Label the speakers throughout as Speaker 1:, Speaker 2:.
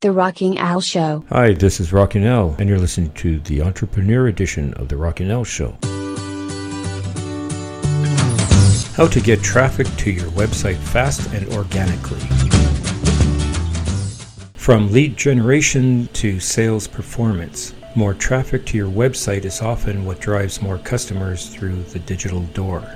Speaker 1: The Rocking Al Show.
Speaker 2: Hi, this is Rocking Al, and you're listening to the Entrepreneur Edition of The Rocking Al Show. How to get traffic to your website fast and organically. From lead generation to sales performance, more traffic to your website is often what drives more customers through the digital door.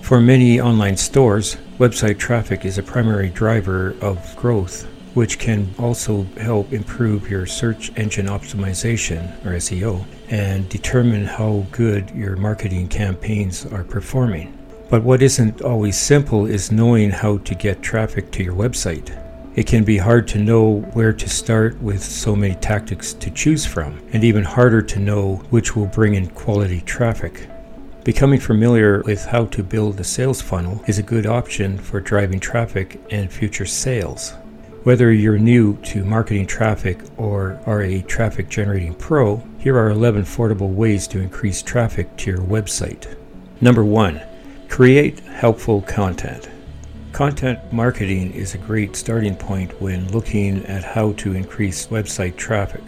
Speaker 2: For many online stores, website traffic is a primary driver of growth which can also help improve your search engine optimization or SEO and determine how good your marketing campaigns are performing. But what isn't always simple is knowing how to get traffic to your website. It can be hard to know where to start with so many tactics to choose from, and even harder to know which will bring in quality traffic. Becoming familiar with how to build a sales funnel is a good option for driving traffic and future sales. Whether you're new to marketing traffic or are a traffic generating pro, here are 11 affordable ways to increase traffic to your website. Number one, create helpful content. Content marketing is a great starting point when looking at how to increase website traffic.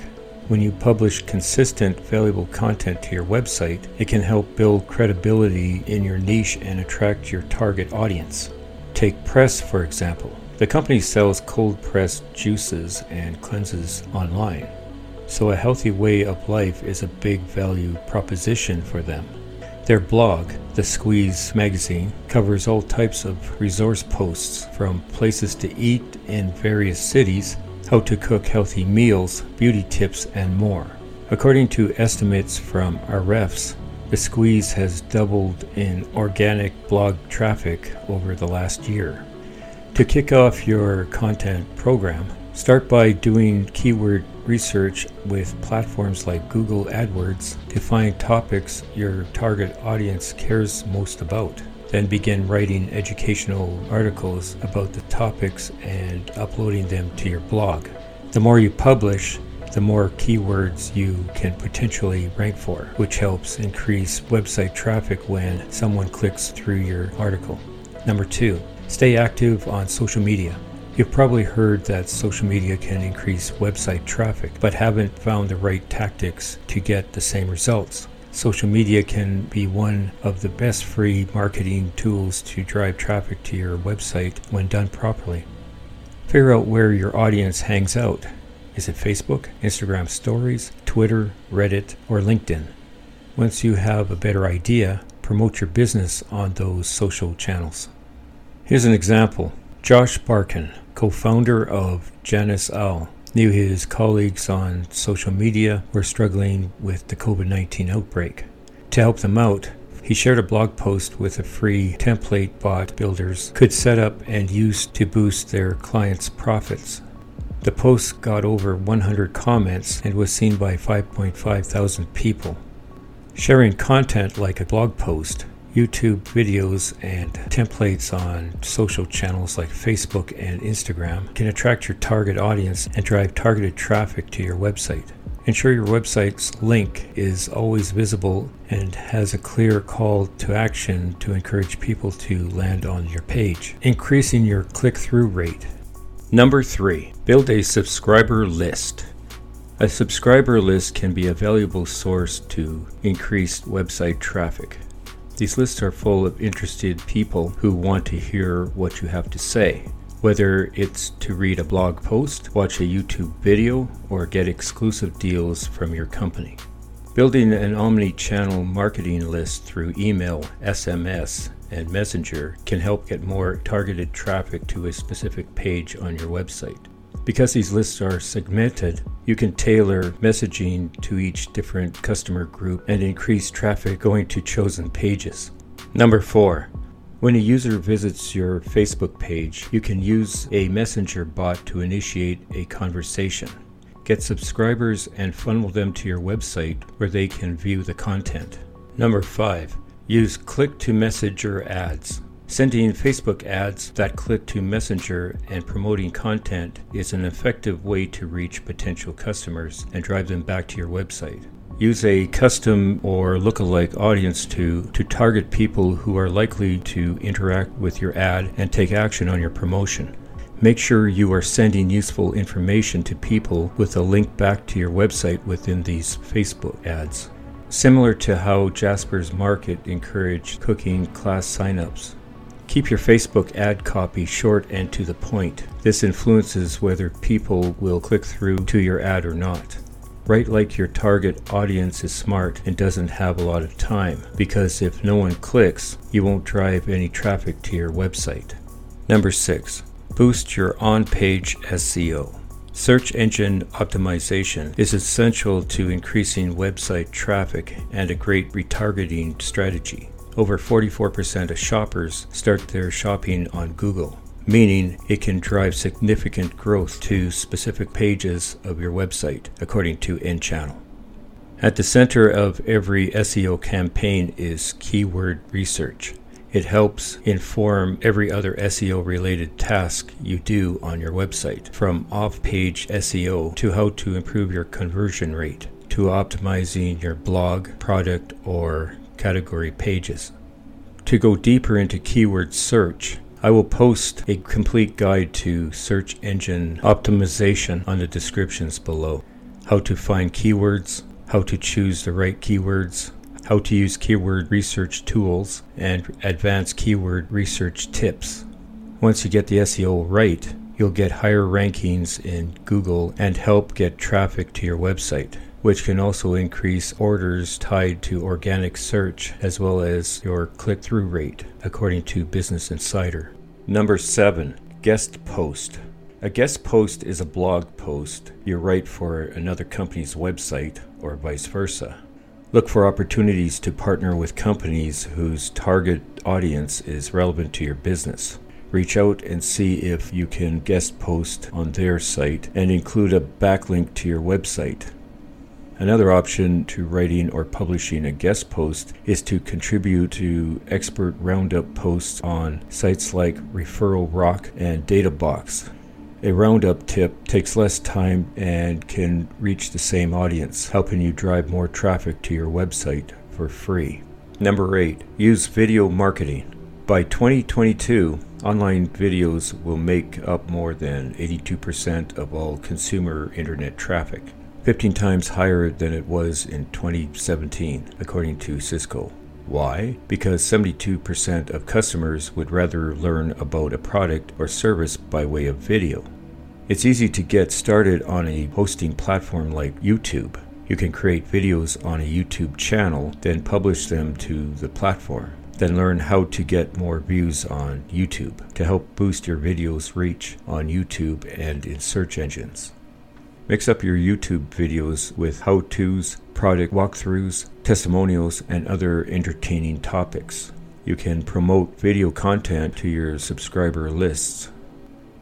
Speaker 2: When you publish consistent, valuable content to your website, it can help build credibility in your niche and attract your target audience. Take press, for example. The company sells cold pressed juices and cleanses online, so a healthy way of life is a big value proposition for them. Their blog, The Squeeze Magazine, covers all types of resource posts from places to eat in various cities, how to cook healthy meals, beauty tips, and more. According to estimates from Ahrefs, the Squeeze has doubled in organic blog traffic over the last year. To kick off your content program, start by doing keyword research with platforms like Google AdWords to find topics your target audience cares most about. Then begin writing educational articles about the topics and uploading them to your blog. The more you publish, the more keywords you can potentially rank for, which helps increase website traffic when someone clicks through your article. Number two, Stay active on social media. You've probably heard that social media can increase website traffic, but haven't found the right tactics to get the same results. Social media can be one of the best free marketing tools to drive traffic to your website when done properly. Figure out where your audience hangs out. Is it Facebook, Instagram Stories, Twitter, Reddit, or LinkedIn? Once you have a better idea, promote your business on those social channels. Here's an example. Josh Barkin, co founder of Janis.ai, knew his colleagues on social media were struggling with the COVID 19 outbreak. To help them out, he shared a blog post with a free template bot builders could set up and use to boost their clients' profits. The post got over 100 comments and was seen by 5.5 thousand people. Sharing content like a blog post YouTube videos and templates on social channels like Facebook and Instagram can attract your target audience and drive targeted traffic to your website. Ensure your website's link is always visible and has a clear call to action to encourage people to land on your page, increasing your click through rate. Number three, build a subscriber list. A subscriber list can be a valuable source to increase website traffic. These lists are full of interested people who want to hear what you have to say. Whether it's to read a blog post, watch a YouTube video, or get exclusive deals from your company. Building an omni channel marketing list through email, SMS, and Messenger can help get more targeted traffic to a specific page on your website. Because these lists are segmented, you can tailor messaging to each different customer group and increase traffic going to chosen pages. Number four, when a user visits your Facebook page, you can use a messenger bot to initiate a conversation. Get subscribers and funnel them to your website where they can view the content. Number five, use click to messenger ads. Sending Facebook ads that click to Messenger and promoting content is an effective way to reach potential customers and drive them back to your website. Use a custom or lookalike audience to, to target people who are likely to interact with your ad and take action on your promotion. Make sure you are sending useful information to people with a link back to your website within these Facebook ads. Similar to how Jasper's Market encouraged cooking class signups. Keep your Facebook ad copy short and to the point. This influences whether people will click through to your ad or not. Write like your target audience is smart and doesn't have a lot of time, because if no one clicks, you won't drive any traffic to your website. Number 6. Boost your on page SEO. Search engine optimization is essential to increasing website traffic and a great retargeting strategy. Over 44% of shoppers start their shopping on Google, meaning it can drive significant growth to specific pages of your website, according to InChannel. At the center of every SEO campaign is keyword research. It helps inform every other SEO related task you do on your website, from off page SEO to how to improve your conversion rate, to optimizing your blog, product, or category pages. To go deeper into keyword search, I will post a complete guide to search engine optimization on the descriptions below. How to find keywords, how to choose the right keywords, how to use keyword research tools, and advanced keyword research tips. Once you get the SEO right, you'll get higher rankings in Google and help get traffic to your website, which can also increase orders tied to organic search as well as your click through rate, according to Business Insider. Number seven, guest post. A guest post is a blog post you write for another company's website or vice versa. Look for opportunities to partner with companies whose target audience is relevant to your business. Reach out and see if you can guest post on their site and include a backlink to your website. Another option to writing or publishing a guest post is to contribute to expert roundup posts on sites like Referral Rock and DataBox. A roundup tip takes less time and can reach the same audience, helping you drive more traffic to your website for free. Number 8. Use video marketing. By 2022, online videos will make up more than 82% of all consumer internet traffic, 15 times higher than it was in 2017, according to Cisco. Why? Because 72% of customers would rather learn about a product or service by way of video. It's easy to get started on a hosting platform like YouTube. You can create videos on a YouTube channel, then publish them to the platform. Then learn how to get more views on YouTube to help boost your videos' reach on YouTube and in search engines. Mix up your YouTube videos with how to's, product walkthroughs, testimonials, and other entertaining topics. You can promote video content to your subscriber lists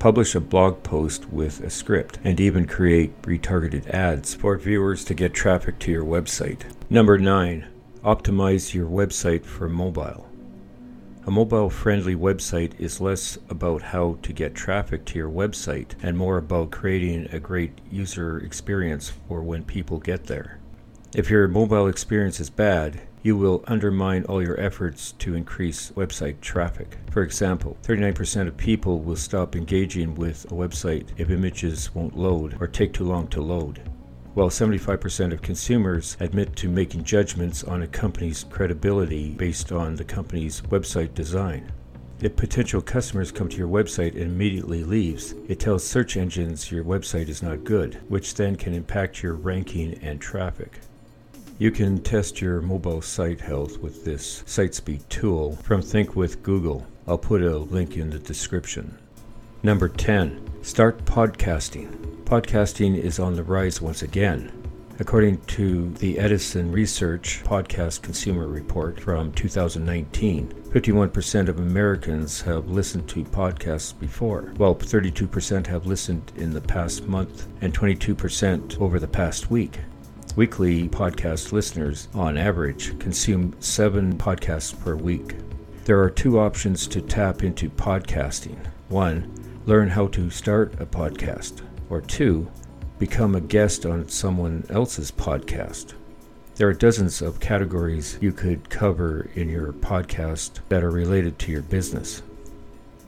Speaker 2: publish a blog post with a script, and even create retargeted ads for viewers to get traffic to your website. Number 9. Optimize your website for mobile. A mobile friendly website is less about how to get traffic to your website and more about creating a great user experience for when people get there. If your mobile experience is bad, you will undermine all your efforts to increase website traffic. For example, 39% of people will stop engaging with a website if images won't load or take too long to load, while 75% of consumers admit to making judgments on a company's credibility based on the company's website design. If potential customers come to your website and immediately leaves, it tells search engines your website is not good, which then can impact your ranking and traffic. You can test your mobile site health with this SiteSpeed tool from Think with Google. I'll put a link in the description. Number 10. Start podcasting. Podcasting is on the rise once again. According to the Edison Research Podcast Consumer Report from 2019, 51% of Americans have listened to podcasts before, while 32% have listened in the past month and 22% over the past week. Weekly podcast listeners, on average, consume seven podcasts per week. There are two options to tap into podcasting. One, learn how to start a podcast. Or two, become a guest on someone else's podcast. There are dozens of categories you could cover in your podcast that are related to your business.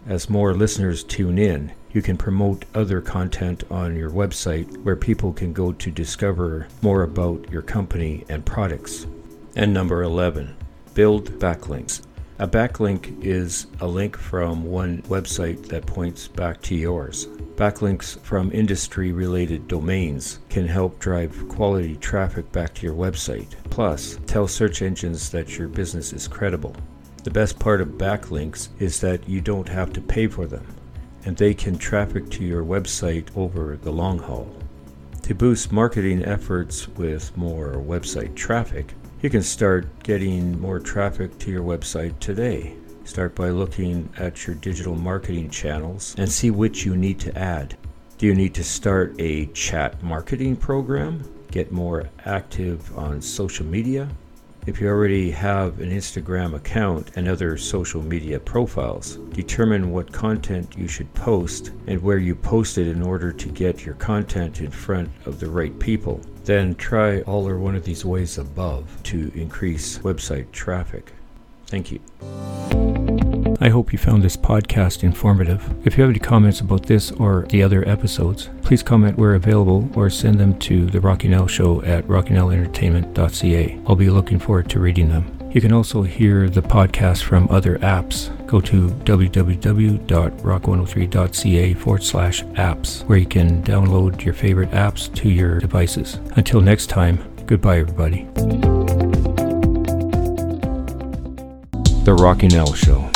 Speaker 2: As more listeners tune in, You can promote other content on your website where people can go to discover more about your company and products. And number 11, build backlinks. A backlink is a link from one website that points back to yours. Backlinks from industry related domains can help drive quality traffic back to your website. Plus, tell search engines that your business is credible. The best part of backlinks is that you don't have to pay for them, and they can traffic to your website over the long haul. To boost marketing efforts with more website traffic, you can start getting more traffic to your website today. Start by looking at your digital marketing channels and see which you need to add. Do you need to start a chat marketing program? Get more active on social media? If you already have an Instagram account and other social media profiles, determine what content you should post and where you post it in order to get your content in front of the right people. Then try all or one of these ways above to increase website traffic. Thank you. I hope you found this podcast informative. If you have any comments about this or the other episodes, please comment where available or send them to the Rocking Al Show at rockingalentertainment.ca. I'll be looking forward to reading them. You can also hear the podcast from other apps. Go to www.rock103.ca forward slash apps, where you can download your favorite apps to your devices. Until next time, goodbye, everybody. The Rocking Al Show.